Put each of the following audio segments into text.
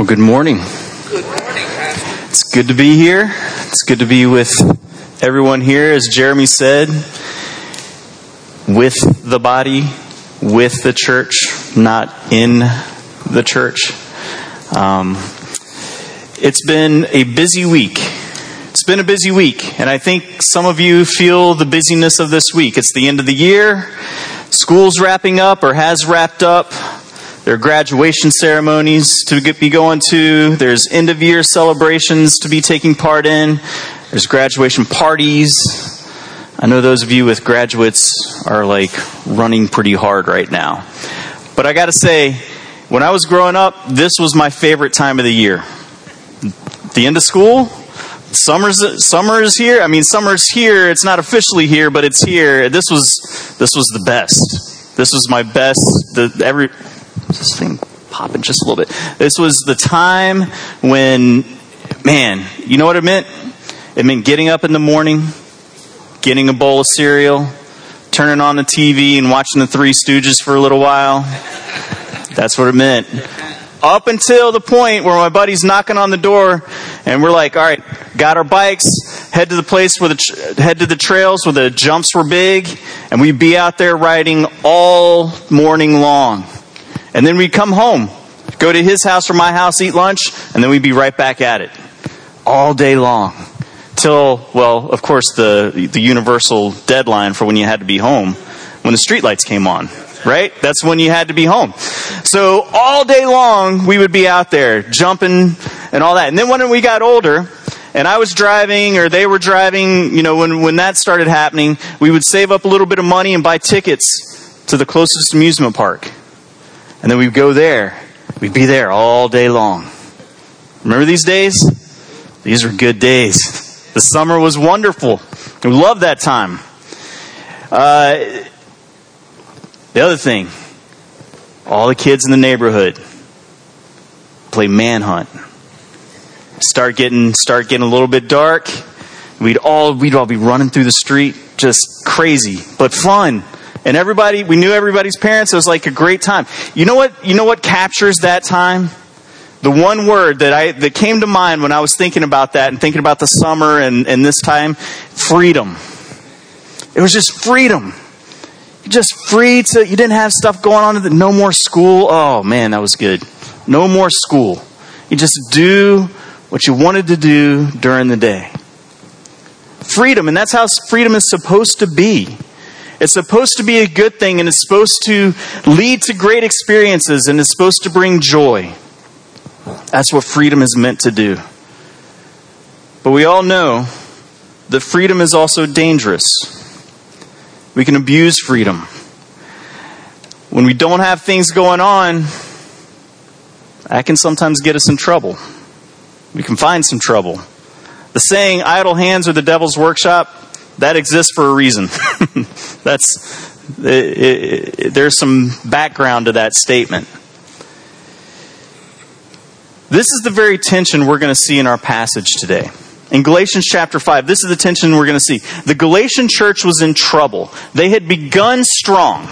Well, good morning. Good morning, Pastor. It's good to be here. It's good to be with everyone here, as Jeremy said, with the body, with the church, not in the church. Um, it's been a busy week. It's been a busy week, and I think some of you feel the busyness of this week. It's the end of the year, school's wrapping up or has wrapped up. There are graduation ceremonies to get, be going to. There's end of year celebrations to be taking part in. There's graduation parties. I know those of you with graduates are like running pretty hard right now. But I got to say, when I was growing up, this was my favorite time of the year. The end of school, summer's summer is here. I mean, summer's here. It's not officially here, but it's here. This was this was the best. This was my best. The every this thing popping just a little bit. This was the time when, man, you know what it meant? It meant getting up in the morning, getting a bowl of cereal, turning on the TV and watching the Three Stooges for a little while. That's what it meant. Up until the point where my buddy's knocking on the door and we're like, all right, got our bikes, head to the place where the, head to the trails where the jumps were big, and we'd be out there riding all morning long. And then we'd come home, go to his house or my house, eat lunch, and then we'd be right back at it. All day long. Till, well, of course, the, the universal deadline for when you had to be home, when the streetlights came on, right? That's when you had to be home. So all day long, we would be out there jumping and all that. And then when we got older, and I was driving or they were driving, you know, when, when that started happening, we would save up a little bit of money and buy tickets to the closest amusement park. And then we'd go there. We'd be there all day long. Remember these days? These were good days. The summer was wonderful. We loved that time. Uh, the other thing, all the kids in the neighborhood play manhunt. Start getting start getting a little bit dark. We'd all we'd all be running through the street, just crazy, but fun and everybody we knew everybody's parents. It was like a great time. You know what you know what captures that time? The one word that i that came to mind when i was thinking about that and thinking about the summer and, and this time freedom. It was just freedom. Just free to you didn't have stuff going on. No more school. Oh man that was good. No more school. You just do what you wanted to do during the day. Freedom and that's how freedom is supposed to be it's supposed to be a good thing and it's supposed to lead to great experiences and it's supposed to bring joy. That's what freedom is meant to do. But we all know that freedom is also dangerous. We can abuse freedom. When we don't have things going on, that can sometimes get us in trouble. We can find some trouble. The saying, idle hands are the devil's workshop, that exists for a reason. That's it, it, there's some background to that statement. This is the very tension we're going to see in our passage today. In Galatians chapter 5, this is the tension we're going to see. The Galatian church was in trouble. They had begun strong.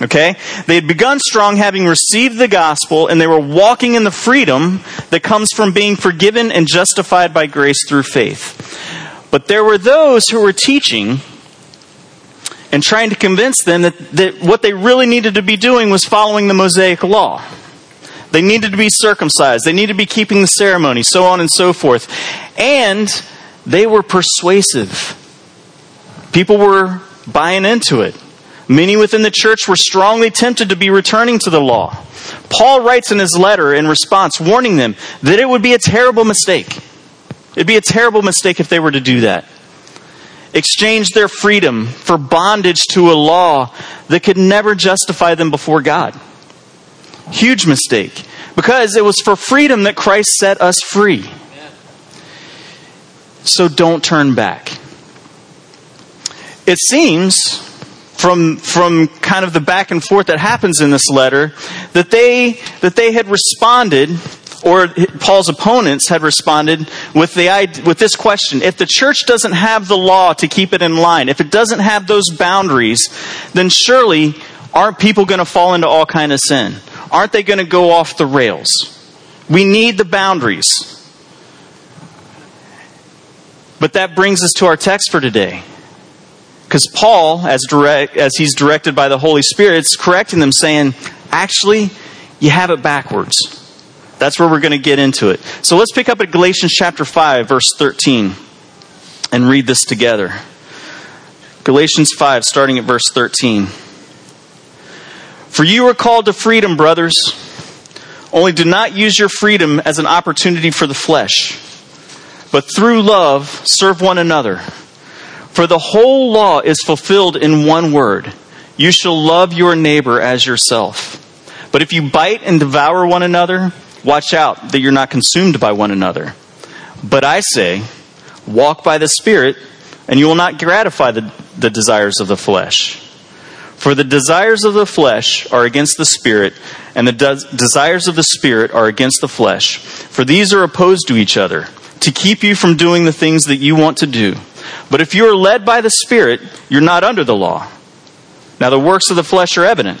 Okay? They had begun strong having received the gospel and they were walking in the freedom that comes from being forgiven and justified by grace through faith. But there were those who were teaching and trying to convince them that, that what they really needed to be doing was following the Mosaic law. They needed to be circumcised. They needed to be keeping the ceremony, so on and so forth. And they were persuasive. People were buying into it. Many within the church were strongly tempted to be returning to the law. Paul writes in his letter in response, warning them that it would be a terrible mistake. It'd be a terrible mistake if they were to do that exchange their freedom for bondage to a law that could never justify them before God. Huge mistake. Because it was for freedom that Christ set us free. So don't turn back. It seems from from kind of the back and forth that happens in this letter that they that they had responded or Paul's opponents had responded with, the, with this question If the church doesn't have the law to keep it in line, if it doesn't have those boundaries, then surely aren't people going to fall into all kind of sin? Aren't they going to go off the rails? We need the boundaries. But that brings us to our text for today. Because Paul, as, direct, as he's directed by the Holy Spirit, is correcting them, saying, actually, you have it backwards. That's where we're going to get into it. So let's pick up at Galatians chapter 5, verse 13, and read this together. Galatians 5, starting at verse 13. For you are called to freedom, brothers. Only do not use your freedom as an opportunity for the flesh, but through love serve one another. For the whole law is fulfilled in one word you shall love your neighbor as yourself. But if you bite and devour one another, watch out that you're not consumed by one another. But I say, walk by the Spirit, and you will not gratify the, the desires of the flesh. For the desires of the flesh are against the Spirit, and the de- desires of the Spirit are against the flesh. For these are opposed to each other, to keep you from doing the things that you want to do. But if you are led by the Spirit, you're not under the law. Now, the works of the flesh are evident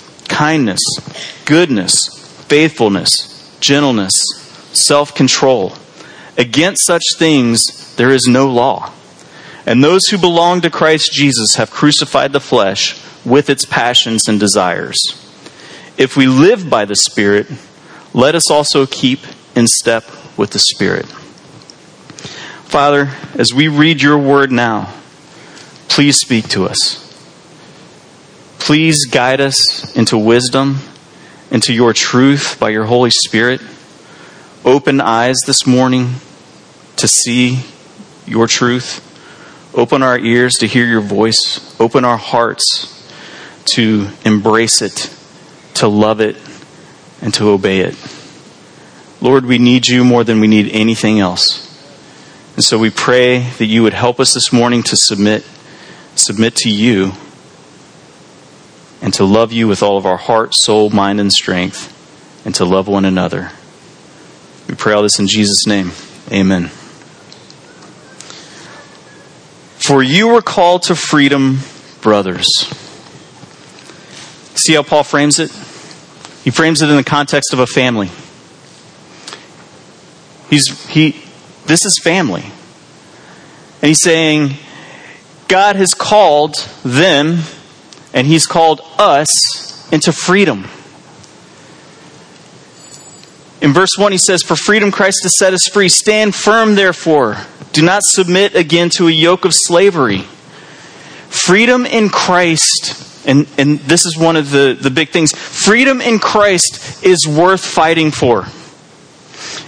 kindness, goodness, faithfulness, gentleness, self control. Against such things there is no law. And those who belong to Christ Jesus have crucified the flesh with its passions and desires. If we live by the Spirit, let us also keep in step with the Spirit. Father, as we read your word now, please speak to us. Please guide us into wisdom, into your truth by your Holy Spirit. Open eyes this morning to see your truth. Open our ears to hear your voice. Open our hearts to embrace it, to love it, and to obey it. Lord, we need you more than we need anything else. And so we pray that you would help us this morning to submit submit to you and to love you with all of our heart, soul, mind, and strength, and to love one another. We pray all this in Jesus' name. Amen. For you were called to freedom, brothers. See how Paul frames it? He frames it in the context of a family. He's, he, this is family. And he's saying, God has called them and he's called us into freedom. In verse 1, he says, For freedom Christ has set us free. Stand firm, therefore. Do not submit again to a yoke of slavery. Freedom in Christ, and, and this is one of the, the big things freedom in Christ is worth fighting for,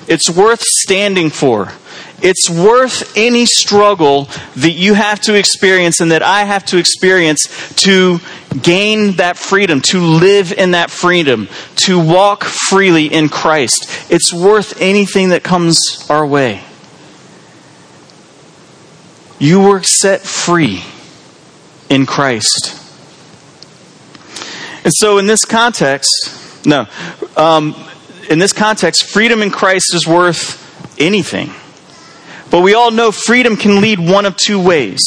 it's worth standing for. It's worth any struggle that you have to experience and that I have to experience to gain that freedom, to live in that freedom, to walk freely in Christ. It's worth anything that comes our way. You were set free in Christ. And so, in this context, no, um, in this context, freedom in Christ is worth anything. But we all know freedom can lead one of two ways.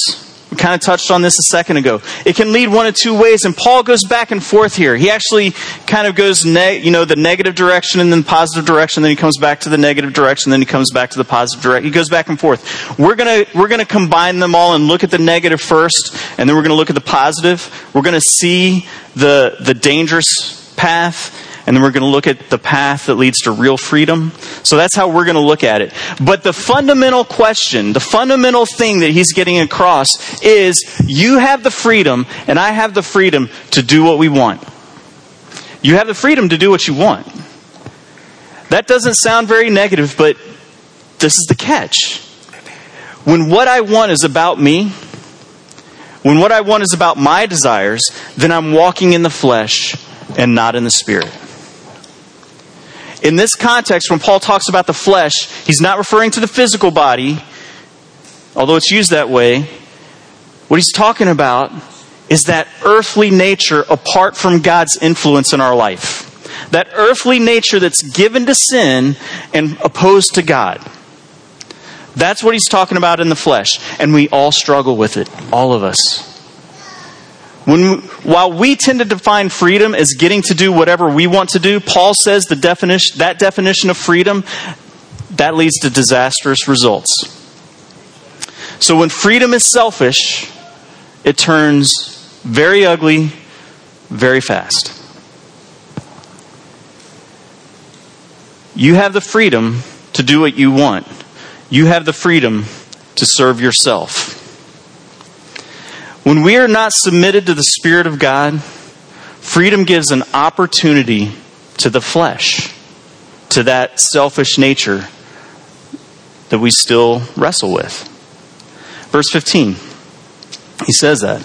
We kind of touched on this a second ago. It can lead one of two ways, and Paul goes back and forth here. He actually kind of goes, ne- you know, the negative direction and then positive direction. Then he comes back to the negative direction. Then he comes back to the positive direction. He goes back and forth. We're gonna we're gonna combine them all and look at the negative first, and then we're gonna look at the positive. We're gonna see the the dangerous path and then we're going to look at the path that leads to real freedom. So that's how we're going to look at it. But the fundamental question, the fundamental thing that he's getting across is you have the freedom and I have the freedom to do what we want. You have the freedom to do what you want. That doesn't sound very negative, but this is the catch. When what I want is about me, when what I want is about my desires, then I'm walking in the flesh and not in the spirit. In this context, when Paul talks about the flesh, he's not referring to the physical body, although it's used that way. What he's talking about is that earthly nature apart from God's influence in our life. That earthly nature that's given to sin and opposed to God. That's what he's talking about in the flesh. And we all struggle with it. All of us. When, while we tend to define freedom as getting to do whatever we want to do, Paul says the definition, that definition of freedom, that leads to disastrous results. So when freedom is selfish, it turns very ugly very fast. You have the freedom to do what you want. You have the freedom to serve yourself. When we are not submitted to the Spirit of God, freedom gives an opportunity to the flesh, to that selfish nature that we still wrestle with. Verse 15, he says that.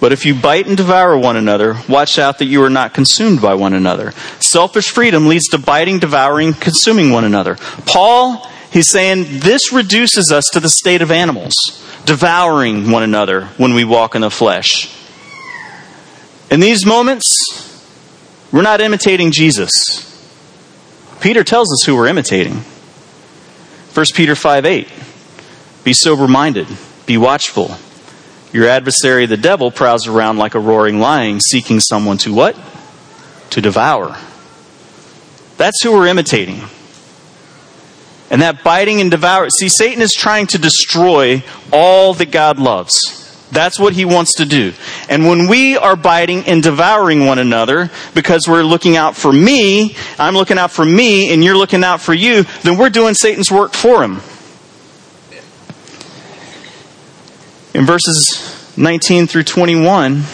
But if you bite and devour one another, watch out that you are not consumed by one another. Selfish freedom leads to biting, devouring, consuming one another. Paul, he's saying this reduces us to the state of animals devouring one another when we walk in the flesh. In these moments, we're not imitating Jesus. Peter tells us who we're imitating. 1 Peter 5 8. Be sober minded, be watchful. Your adversary, the devil, prowls around like a roaring lion, seeking someone to what? To devour. That's who we're imitating. And that biting and devouring. See, Satan is trying to destroy all that God loves. That's what he wants to do. And when we are biting and devouring one another because we're looking out for me, I'm looking out for me, and you're looking out for you, then we're doing Satan's work for him. In verses 19 through 21,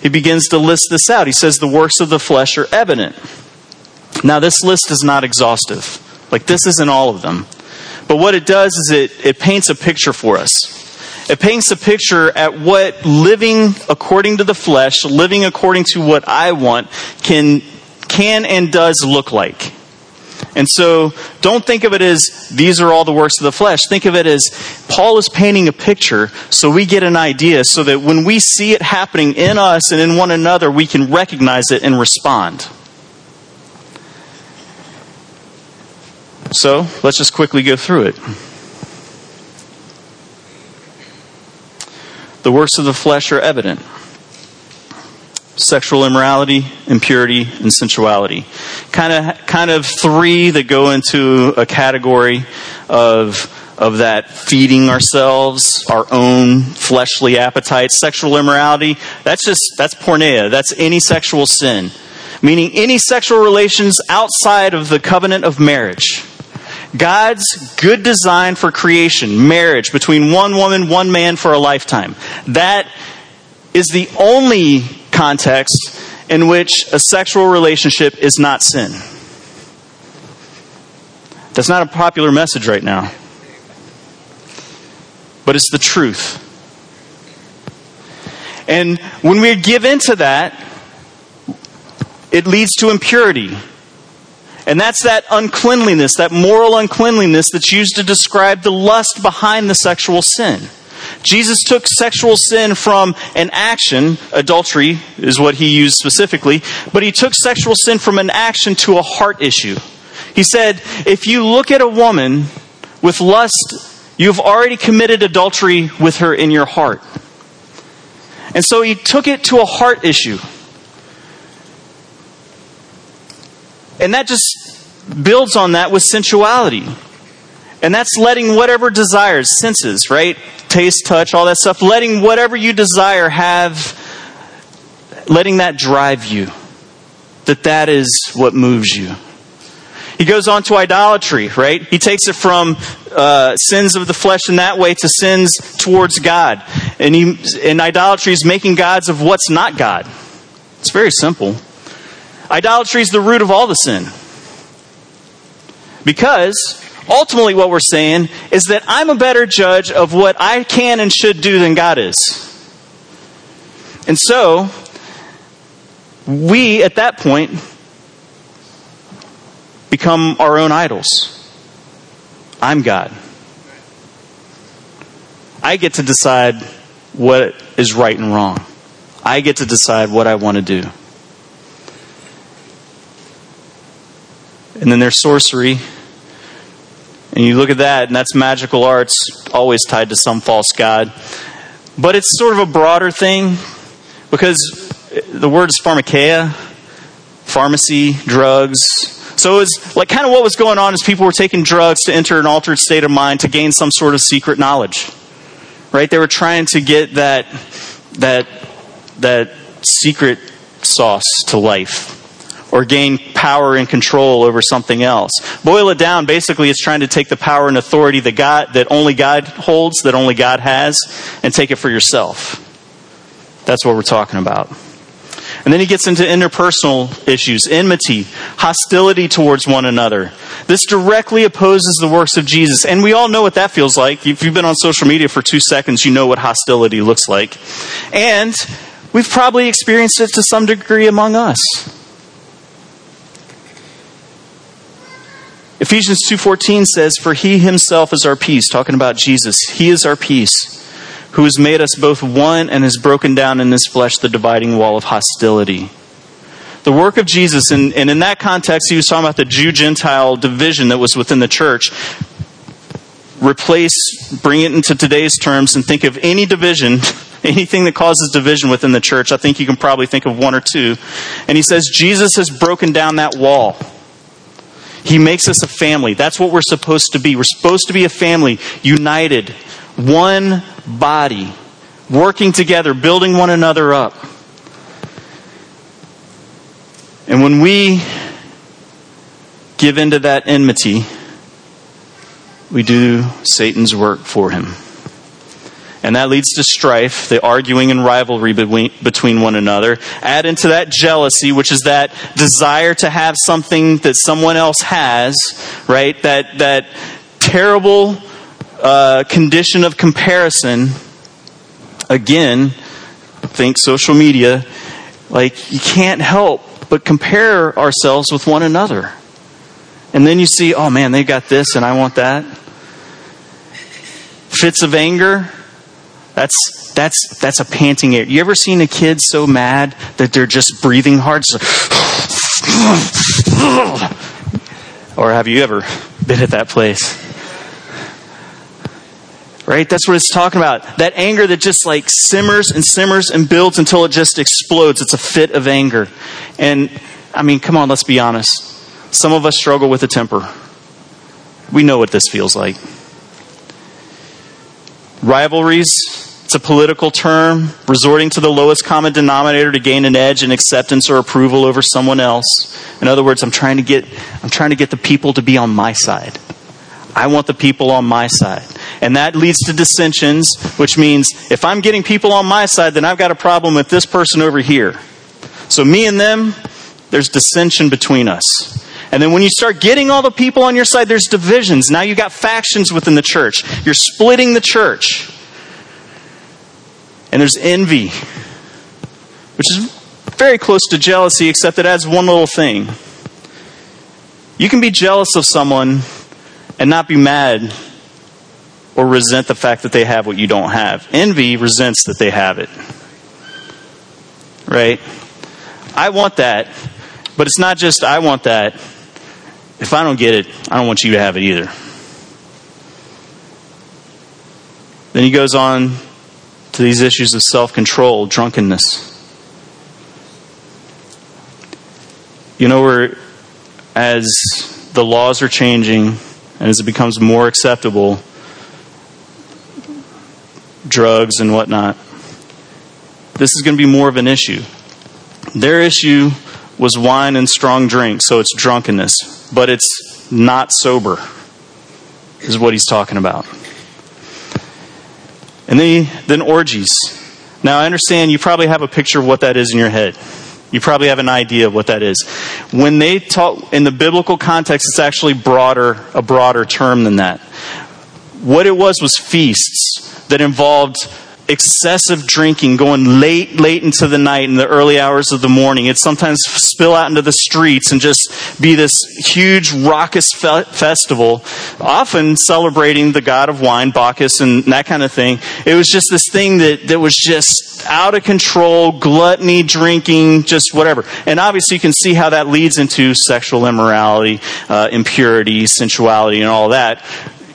he begins to list this out. He says, The works of the flesh are evident. Now, this list is not exhaustive. Like, this isn't all of them. But what it does is it, it paints a picture for us. It paints a picture at what living according to the flesh, living according to what I want, can, can and does look like. And so don't think of it as these are all the works of the flesh. Think of it as Paul is painting a picture so we get an idea so that when we see it happening in us and in one another, we can recognize it and respond. So let's just quickly go through it. The works of the flesh are evident sexual immorality, impurity, and sensuality. Kind of, kind of three that go into a category of of that feeding ourselves, our own fleshly appetites. Sexual immorality, that's just that's porneia. That's any sexual sin, meaning any sexual relations outside of the covenant of marriage. God's good design for creation, marriage between one woman, one man for a lifetime. That is the only context in which a sexual relationship is not sin. That's not a popular message right now. But it's the truth. And when we give into that, it leads to impurity. And that's that uncleanliness, that moral uncleanliness that's used to describe the lust behind the sexual sin. Jesus took sexual sin from an action, adultery is what he used specifically, but he took sexual sin from an action to a heart issue. He said, if you look at a woman with lust, you've already committed adultery with her in your heart. And so he took it to a heart issue. And that just builds on that with sensuality. And that's letting whatever desires, senses, right? Taste, touch, all that stuff, letting whatever you desire have, letting that drive you. That that is what moves you. He goes on to idolatry, right? He takes it from uh, sins of the flesh in that way to sins towards God. And, he, and idolatry is making gods of what's not God. It's very simple. Idolatry is the root of all the sin. Because ultimately, what we're saying is that I'm a better judge of what I can and should do than God is. And so, we at that point become our own idols. I'm God. I get to decide what is right and wrong. I get to decide what I want to do. And then there's sorcery. And you look at that, and that's magical arts, always tied to some false god. But it's sort of a broader thing because the word is pharmakeia, pharmacy, drugs. So it was like kind of what was going on is people were taking drugs to enter an altered state of mind to gain some sort of secret knowledge. Right? They were trying to get that that that secret sauce to life or gain power and control over something else. Boil it down, basically it's trying to take the power and authority that God that only God holds, that only God has, and take it for yourself. That's what we're talking about. And then he gets into interpersonal issues, enmity, hostility towards one another. This directly opposes the works of Jesus. And we all know what that feels like. If you've been on social media for two seconds, you know what hostility looks like. And we've probably experienced it to some degree among us. Ephesians 2:14 says for he himself is our peace talking about Jesus. He is our peace who has made us both one and has broken down in his flesh the dividing wall of hostility. The work of Jesus and, and in that context he was talking about the Jew Gentile division that was within the church. Replace bring it into today's terms and think of any division anything that causes division within the church. I think you can probably think of one or two. And he says Jesus has broken down that wall he makes us a family. That's what we're supposed to be. We're supposed to be a family, united, one body, working together, building one another up. And when we give into that enmity, we do Satan's work for him. And that leads to strife, the arguing and rivalry between one another. Add into that jealousy, which is that desire to have something that someone else has, right? That, that terrible uh, condition of comparison. Again, think social media. Like, you can't help but compare ourselves with one another. And then you see, oh man, they got this and I want that. Fits of anger, that's that's that's a panting air. You ever seen a kid so mad that they're just breathing hard? or have you ever been at that place? Right? That's what it's talking about. That anger that just like simmers and simmers and builds until it just explodes. It's a fit of anger. And I mean, come on, let's be honest. Some of us struggle with a temper. We know what this feels like. Rivalries, it's a political term, resorting to the lowest common denominator to gain an edge and acceptance or approval over someone else. In other words, I'm trying to get I'm trying to get the people to be on my side. I want the people on my side. And that leads to dissensions, which means if I'm getting people on my side, then I've got a problem with this person over here. So me and them, there's dissension between us. And then when you start getting all the people on your side, there's divisions. Now you've got factions within the church. You're splitting the church. And there's envy, which is very close to jealousy, except it adds one little thing. You can be jealous of someone and not be mad or resent the fact that they have what you don't have. Envy resents that they have it. Right? I want that, but it's not just I want that. If I don't get it, I don't want you to have it either. Then he goes on to these issues of self control, drunkenness. You know, where as the laws are changing and as it becomes more acceptable, drugs and whatnot, this is going to be more of an issue. Their issue was wine and strong drink, so it's drunkenness, but it's not sober, is what he's talking about. And then, then orgies. Now, I understand you probably have a picture of what that is in your head. You probably have an idea of what that is. When they talk in the biblical context, it's actually broader, a broader term than that. What it was was feasts that involved excessive drinking going late, late into the night in the early hours of the morning. It sometimes spill out into the streets and just be this huge raucous fe- festival, often celebrating the god of wine, Bacchus, and that kind of thing. It was just this thing that, that was just out of control, gluttony, drinking, just whatever. And obviously you can see how that leads into sexual immorality, uh, impurity, sensuality, and all that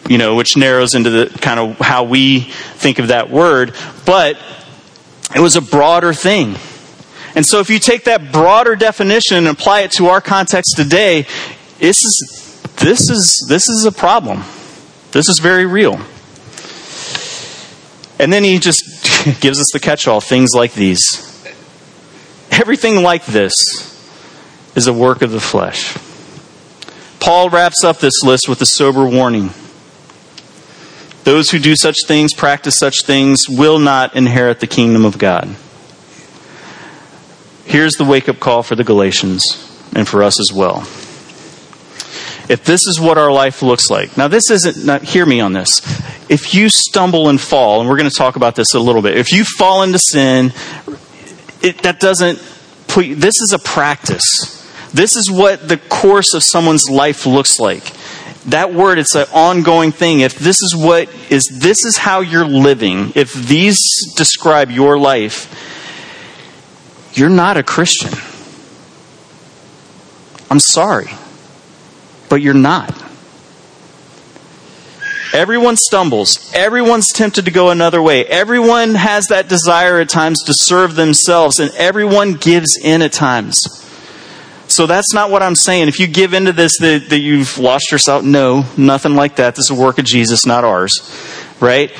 you know, which narrows into the kind of how we think of that word, but it was a broader thing. And so if you take that broader definition and apply it to our context today, this is this is this is a problem. This is very real. And then he just gives us the catch-all things like these. Everything like this is a work of the flesh. Paul wraps up this list with a sober warning. Those who do such things, practice such things, will not inherit the kingdom of God. Here's the wake up call for the Galatians and for us as well. If this is what our life looks like, now this isn't, now hear me on this. If you stumble and fall, and we're going to talk about this a little bit, if you fall into sin, it, that doesn't put, this is a practice. This is what the course of someone's life looks like that word it's an ongoing thing. If this is what is this is how you're living if these describe your life you're not a christian. I'm sorry but you're not. Everyone stumbles. Everyone's tempted to go another way. Everyone has that desire at times to serve themselves and everyone gives in at times so that's not what I'm saying. If you give into this that, that you've lost yourself, no, nothing like that. This is a work of Jesus, not ours. Right?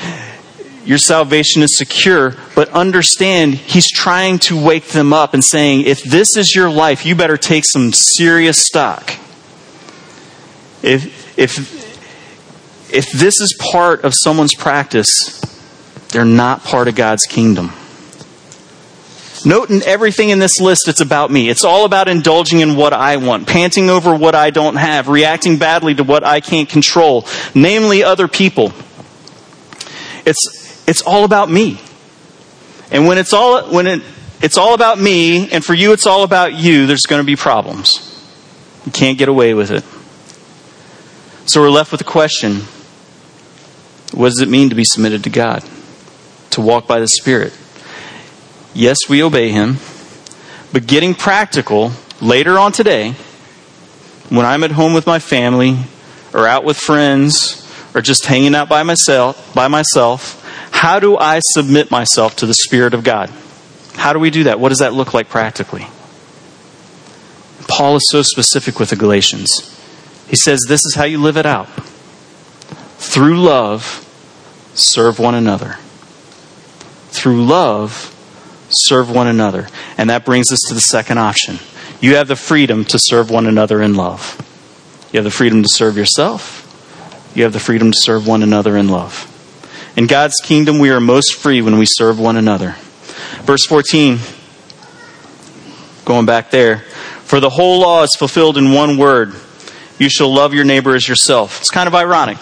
Your salvation is secure, but understand he's trying to wake them up and saying, if this is your life, you better take some serious stock. If if if this is part of someone's practice, they're not part of God's kingdom. Note in everything in this list, it's about me. It's all about indulging in what I want, panting over what I don't have, reacting badly to what I can't control, namely other people. It's, it's all about me. And when it's all, when it, it's all about me, and for you it's all about you, there's going to be problems. You can't get away with it. So we're left with the question what does it mean to be submitted to God? To walk by the Spirit? Yes, we obey him. But getting practical later on today, when I'm at home with my family or out with friends or just hanging out by myself, by myself, how do I submit myself to the Spirit of God? How do we do that? What does that look like practically? Paul is so specific with the Galatians. He says, This is how you live it out. Through love, serve one another. Through love, serve one another. And that brings us to the second option. You have the freedom to serve one another in love. You have the freedom to serve yourself. You have the freedom to serve one another in love. In God's kingdom, we are most free when we serve one another. Verse 14, going back there. For the whole law is fulfilled in one word you shall love your neighbor as yourself. It's kind of ironic.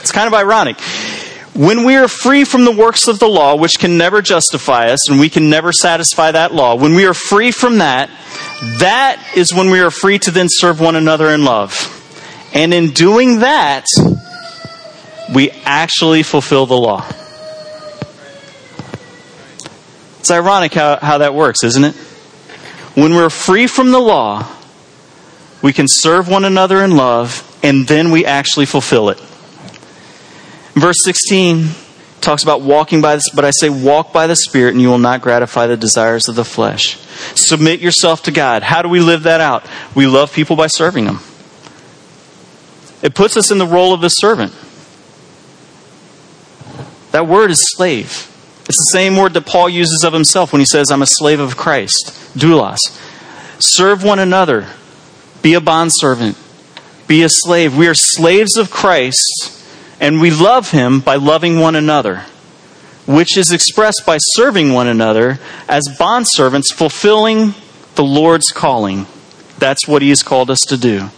It's kind of ironic. When we are free from the works of the law, which can never justify us, and we can never satisfy that law, when we are free from that, that is when we are free to then serve one another in love. And in doing that, we actually fulfill the law. It's ironic how, how that works, isn't it? When we're free from the law, we can serve one another in love, and then we actually fulfill it. Verse 16 talks about walking by this, but I say, walk by the Spirit, and you will not gratify the desires of the flesh. Submit yourself to God. How do we live that out? We love people by serving them. It puts us in the role of the servant. That word is slave. It's the same word that Paul uses of himself when he says, I'm a slave of Christ. Doulos. Serve one another. Be a bondservant. Be a slave. We are slaves of Christ and we love him by loving one another, which is expressed by serving one another as bondservants, fulfilling the Lord's calling. That's what he has called us to do.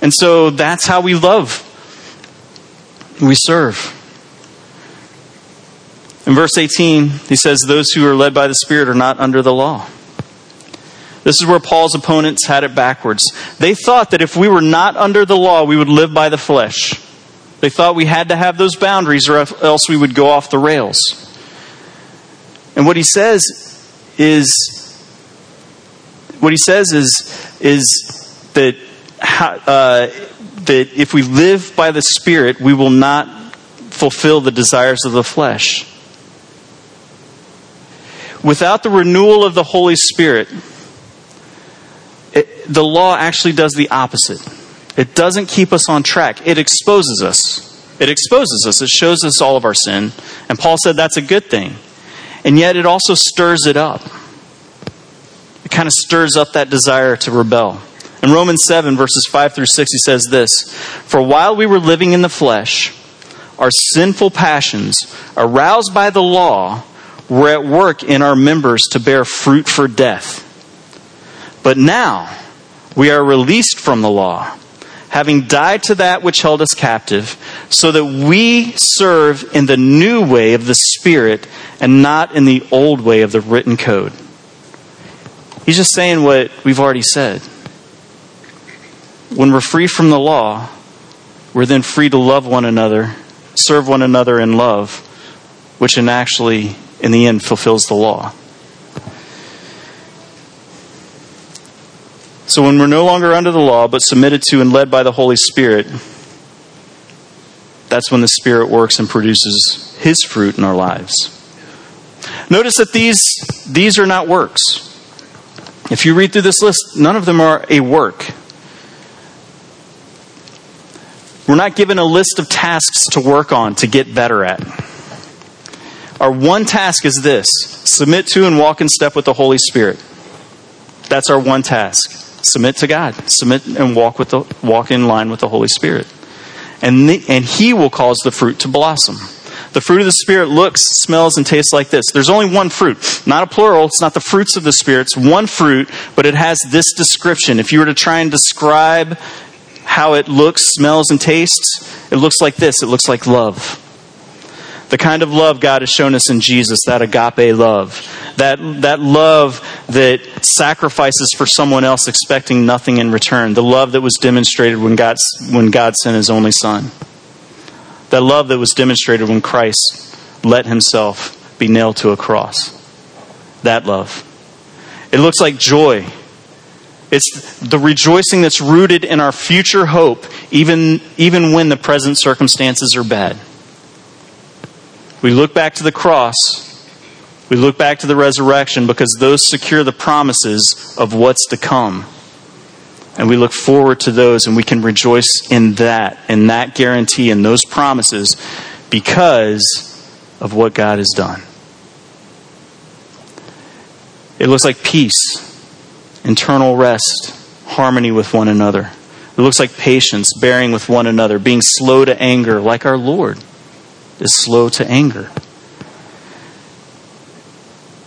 And so that's how we love. We serve. In verse 18, he says, Those who are led by the Spirit are not under the law. This is where Paul's opponents had it backwards. They thought that if we were not under the law, we would live by the flesh. They thought we had to have those boundaries or else we would go off the rails. And what he says is what he says is is that uh, that if we live by the Spirit, we will not fulfill the desires of the flesh. Without the renewal of the Holy Spirit, it, the law actually does the opposite. It doesn't keep us on track, it exposes us. It exposes us, it shows us all of our sin. And Paul said that's a good thing. And yet it also stirs it up. It kind of stirs up that desire to rebel. In Romans 7, verses 5 through 6, he says this For while we were living in the flesh, our sinful passions, aroused by the law, were at work in our members to bear fruit for death. But now we are released from the law, having died to that which held us captive, so that we serve in the new way of the Spirit and not in the old way of the written code. He's just saying what we've already said. When we're free from the law, we're then free to love one another, serve one another in love, which in actually, in the end, fulfills the law. So when we're no longer under the law, but submitted to and led by the Holy Spirit, that's when the Spirit works and produces His fruit in our lives. Notice that these, these are not works. If you read through this list, none of them are a work. We're not given a list of tasks to work on to get better at. Our one task is this submit to and walk in step with the Holy Spirit. That's our one task. Submit to God. Submit and walk with the walk in line with the Holy Spirit. And the, and he will cause the fruit to blossom. The fruit of the Spirit looks, smells, and tastes like this. There's only one fruit, not a plural. It's not the fruits of the Spirit. It's one fruit, but it has this description. If you were to try and describe how it looks, smells, and tastes, it looks like this it looks like love. The kind of love God has shown us in Jesus, that agape love. That, that love that sacrifices for someone else expecting nothing in return. The love that was demonstrated when God, when God sent his only Son. That love that was demonstrated when Christ let himself be nailed to a cross. That love. It looks like joy it's the rejoicing that's rooted in our future hope, even, even when the present circumstances are bad. We look back to the cross, we look back to the resurrection because those secure the promises of what's to come. And we look forward to those and we can rejoice in that, in that guarantee, and those promises because of what God has done. It looks like peace internal rest, harmony with one another. It looks like patience, bearing with one another, being slow to anger, like our Lord is slow to anger.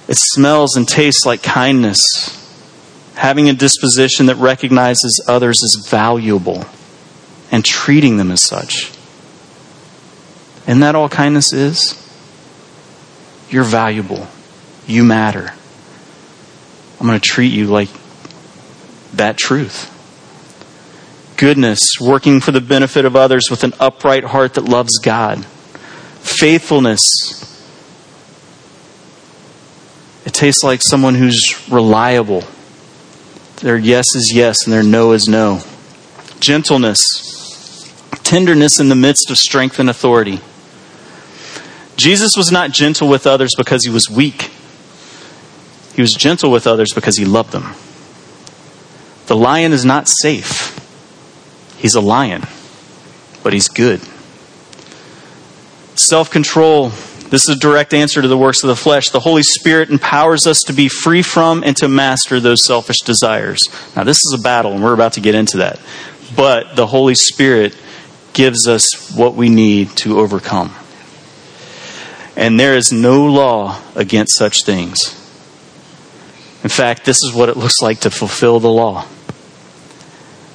It smells and tastes like kindness, having a disposition that recognizes others as valuable and treating them as such. Isn't that all kindness is? You're valuable. You matter. I'm going to treat you like that truth. Goodness, working for the benefit of others with an upright heart that loves God. Faithfulness. It tastes like someone who's reliable. Their yes is yes and their no is no. Gentleness. Tenderness in the midst of strength and authority. Jesus was not gentle with others because he was weak. He was gentle with others because he loved them. The lion is not safe. He's a lion, but he's good. Self control. This is a direct answer to the works of the flesh. The Holy Spirit empowers us to be free from and to master those selfish desires. Now, this is a battle, and we're about to get into that. But the Holy Spirit gives us what we need to overcome. And there is no law against such things. In fact, this is what it looks like to fulfill the law.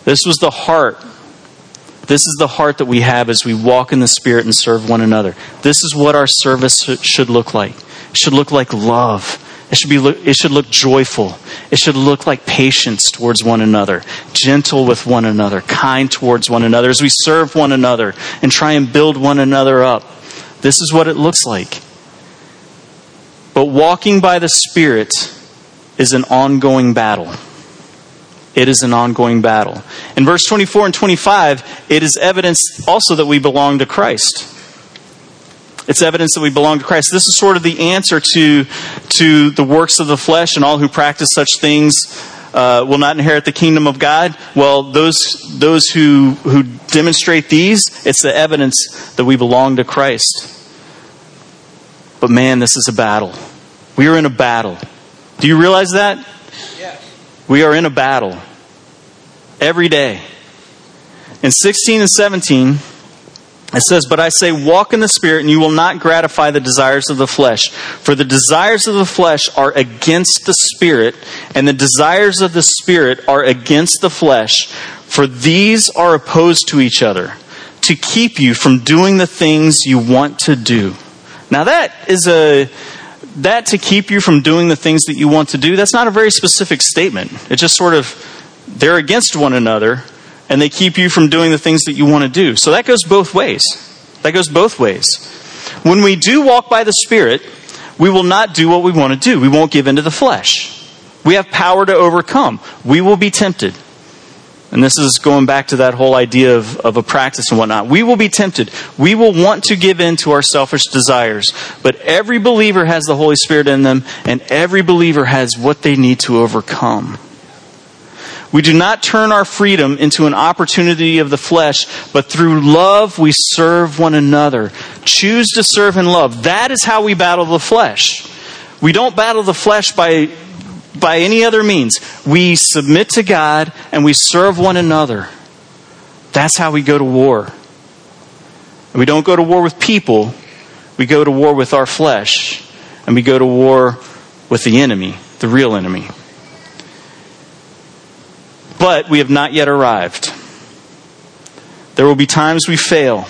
This was the heart This is the heart that we have as we walk in the Spirit and serve one another. This is what our service should look like. It should look like love. It should, be, it should look joyful. It should look like patience towards one another, gentle with one another, kind towards one another as we serve one another and try and build one another up. This is what it looks like. But walking by the Spirit is an ongoing battle. It is an ongoing battle. In verse 24 and 25, it is evidence also that we belong to Christ. It's evidence that we belong to Christ. This is sort of the answer to, to the works of the flesh, and all who practice such things uh, will not inherit the kingdom of God. Well, those, those who, who demonstrate these, it's the evidence that we belong to Christ. But man, this is a battle. We are in a battle. Do you realize that? Yes. We are in a battle every day. In 16 and 17, it says, But I say, walk in the Spirit, and you will not gratify the desires of the flesh. For the desires of the flesh are against the Spirit, and the desires of the Spirit are against the flesh. For these are opposed to each other, to keep you from doing the things you want to do. Now, that is a. That to keep you from doing the things that you want to do, that's not a very specific statement. It's just sort of, they're against one another, and they keep you from doing the things that you want to do. So that goes both ways. That goes both ways. When we do walk by the Spirit, we will not do what we want to do. We won't give into the flesh. We have power to overcome. We will be tempted. And this is going back to that whole idea of, of a practice and whatnot. We will be tempted. We will want to give in to our selfish desires. But every believer has the Holy Spirit in them, and every believer has what they need to overcome. We do not turn our freedom into an opportunity of the flesh, but through love we serve one another. Choose to serve in love. That is how we battle the flesh. We don't battle the flesh by, by any other means. We submit to God and we serve one another. That's how we go to war. We don't go to war with people, we go to war with our flesh, and we go to war with the enemy, the real enemy but we have not yet arrived. There will be times we fail.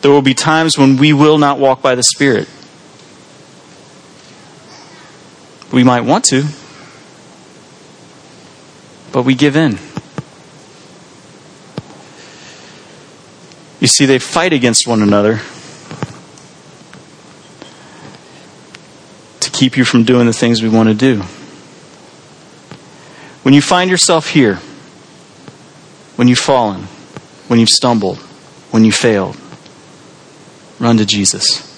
There will be times when we will not walk by the Spirit. We might want to, but we give in. You see, they fight against one another to keep you from doing the things we want to do. When you find yourself here, when you've fallen, when you've stumbled, when you failed, run to Jesus.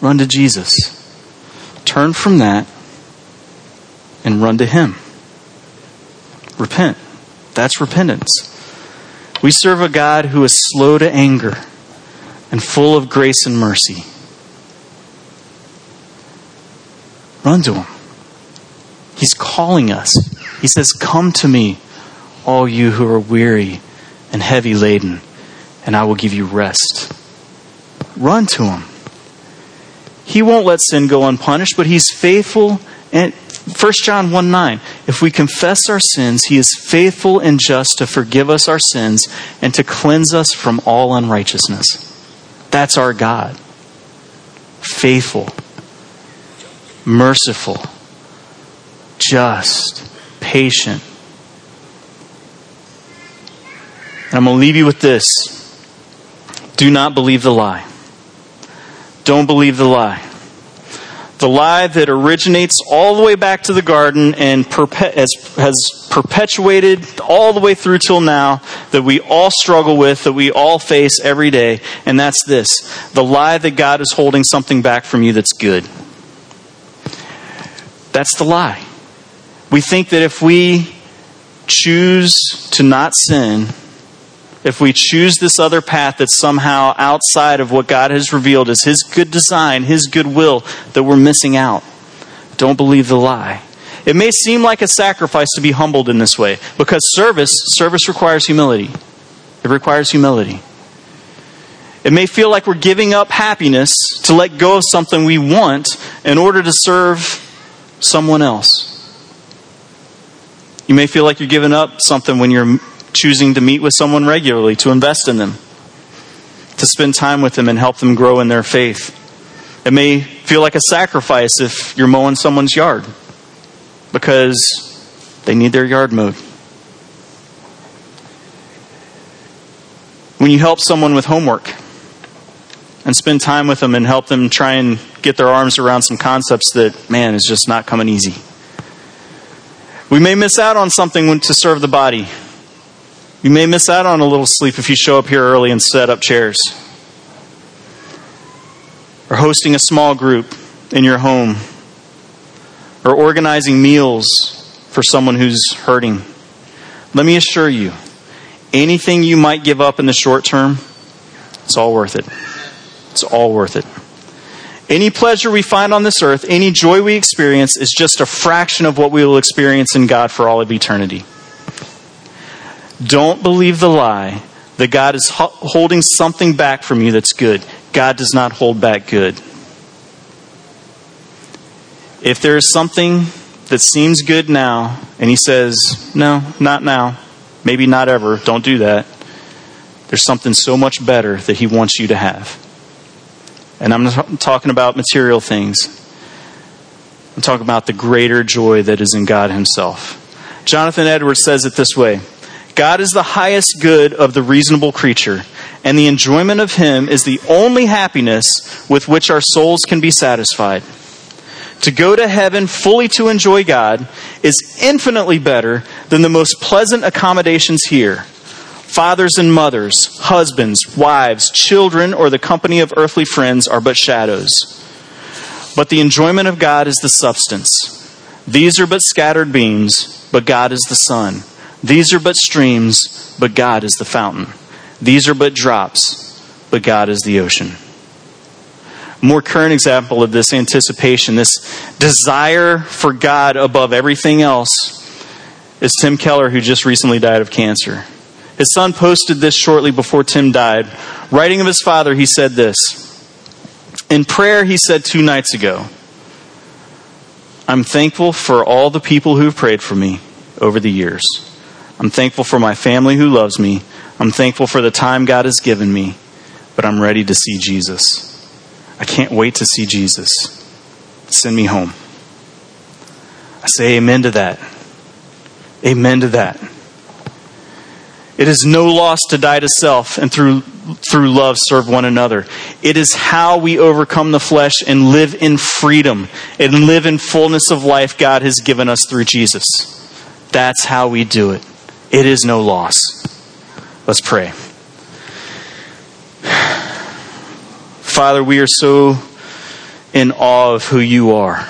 Run to Jesus. Turn from that and run to Him. Repent. That's repentance. We serve a God who is slow to anger and full of grace and mercy. Run to Him. He's calling us. He says, Come to me, all you who are weary and heavy laden, and I will give you rest. Run to him. He won't let sin go unpunished, but he's faithful and 1 John 1 9. If we confess our sins, he is faithful and just to forgive us our sins and to cleanse us from all unrighteousness. That's our God. Faithful, merciful, just, patient. And I'm going to leave you with this. Do not believe the lie. Don't believe the lie. The lie that originates all the way back to the garden and has perpetuated all the way through till now that we all struggle with, that we all face every day, and that's this the lie that God is holding something back from you that's good. That's the lie. We think that if we choose to not sin, if we choose this other path that's somehow outside of what God has revealed as His good design, His good will, that we're missing out. Don't believe the lie. It may seem like a sacrifice to be humbled in this way because service service requires humility. It requires humility. It may feel like we're giving up happiness to let go of something we want in order to serve someone else. You may feel like you're giving up something when you're choosing to meet with someone regularly, to invest in them, to spend time with them and help them grow in their faith. It may feel like a sacrifice if you're mowing someone's yard because they need their yard mowed. When you help someone with homework and spend time with them and help them try and get their arms around some concepts that, man, is just not coming easy. We may miss out on something to serve the body. You may miss out on a little sleep if you show up here early and set up chairs. Or hosting a small group in your home. Or organizing meals for someone who's hurting. Let me assure you, anything you might give up in the short term, it's all worth it. It's all worth it. Any pleasure we find on this earth, any joy we experience, is just a fraction of what we will experience in God for all of eternity. Don't believe the lie that God is holding something back from you that's good. God does not hold back good. If there is something that seems good now, and He says, No, not now, maybe not ever, don't do that, there's something so much better that He wants you to have. And I'm not talking about material things. I'm talking about the greater joy that is in God Himself. Jonathan Edwards says it this way God is the highest good of the reasonable creature, and the enjoyment of Him is the only happiness with which our souls can be satisfied. To go to heaven fully to enjoy God is infinitely better than the most pleasant accommodations here Fathers and mothers, husbands, wives, children, or the company of earthly friends are but shadows. But the enjoyment of God is the substance. These are but scattered beams, but God is the sun. These are but streams, but God is the fountain. These are but drops, but God is the ocean. More current example of this anticipation, this desire for God above everything else, is Tim Keller, who just recently died of cancer. His son posted this shortly before Tim died. Writing of his father, he said this In prayer, he said two nights ago, I'm thankful for all the people who have prayed for me over the years. I'm thankful for my family who loves me. I'm thankful for the time God has given me, but I'm ready to see Jesus. I can't wait to see Jesus. Send me home. I say amen to that. Amen to that. It is no loss to die to self and through, through love serve one another. It is how we overcome the flesh and live in freedom and live in fullness of life God has given us through Jesus. That's how we do it. It is no loss. Let's pray. Father, we are so in awe of who you are.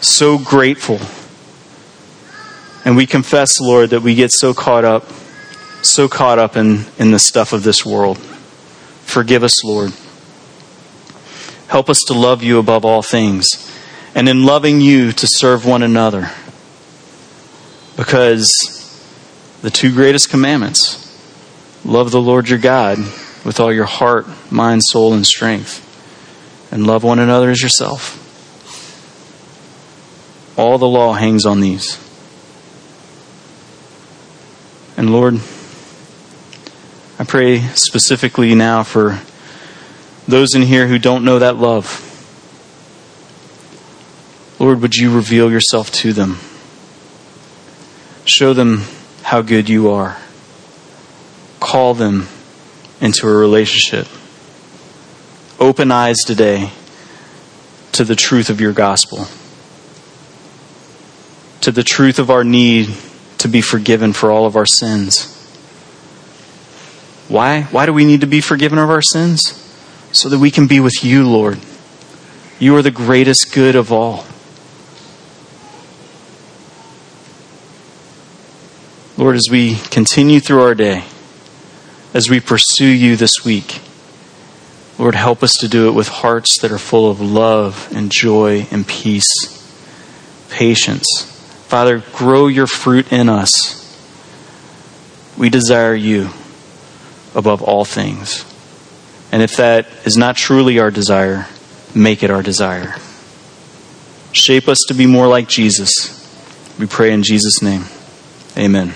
So grateful and we confess, Lord, that we get so caught up, so caught up in, in the stuff of this world. Forgive us, Lord. Help us to love you above all things. And in loving you, to serve one another. Because the two greatest commandments love the Lord your God with all your heart, mind, soul, and strength. And love one another as yourself. All the law hangs on these. And Lord, I pray specifically now for those in here who don't know that love. Lord, would you reveal yourself to them? Show them how good you are. Call them into a relationship. Open eyes today to the truth of your gospel, to the truth of our need to be forgiven for all of our sins. Why? Why do we need to be forgiven of our sins? So that we can be with you, Lord. You are the greatest good of all. Lord, as we continue through our day, as we pursue you this week, Lord, help us to do it with hearts that are full of love and joy and peace, patience Father, grow your fruit in us. We desire you above all things. And if that is not truly our desire, make it our desire. Shape us to be more like Jesus. We pray in Jesus' name. Amen.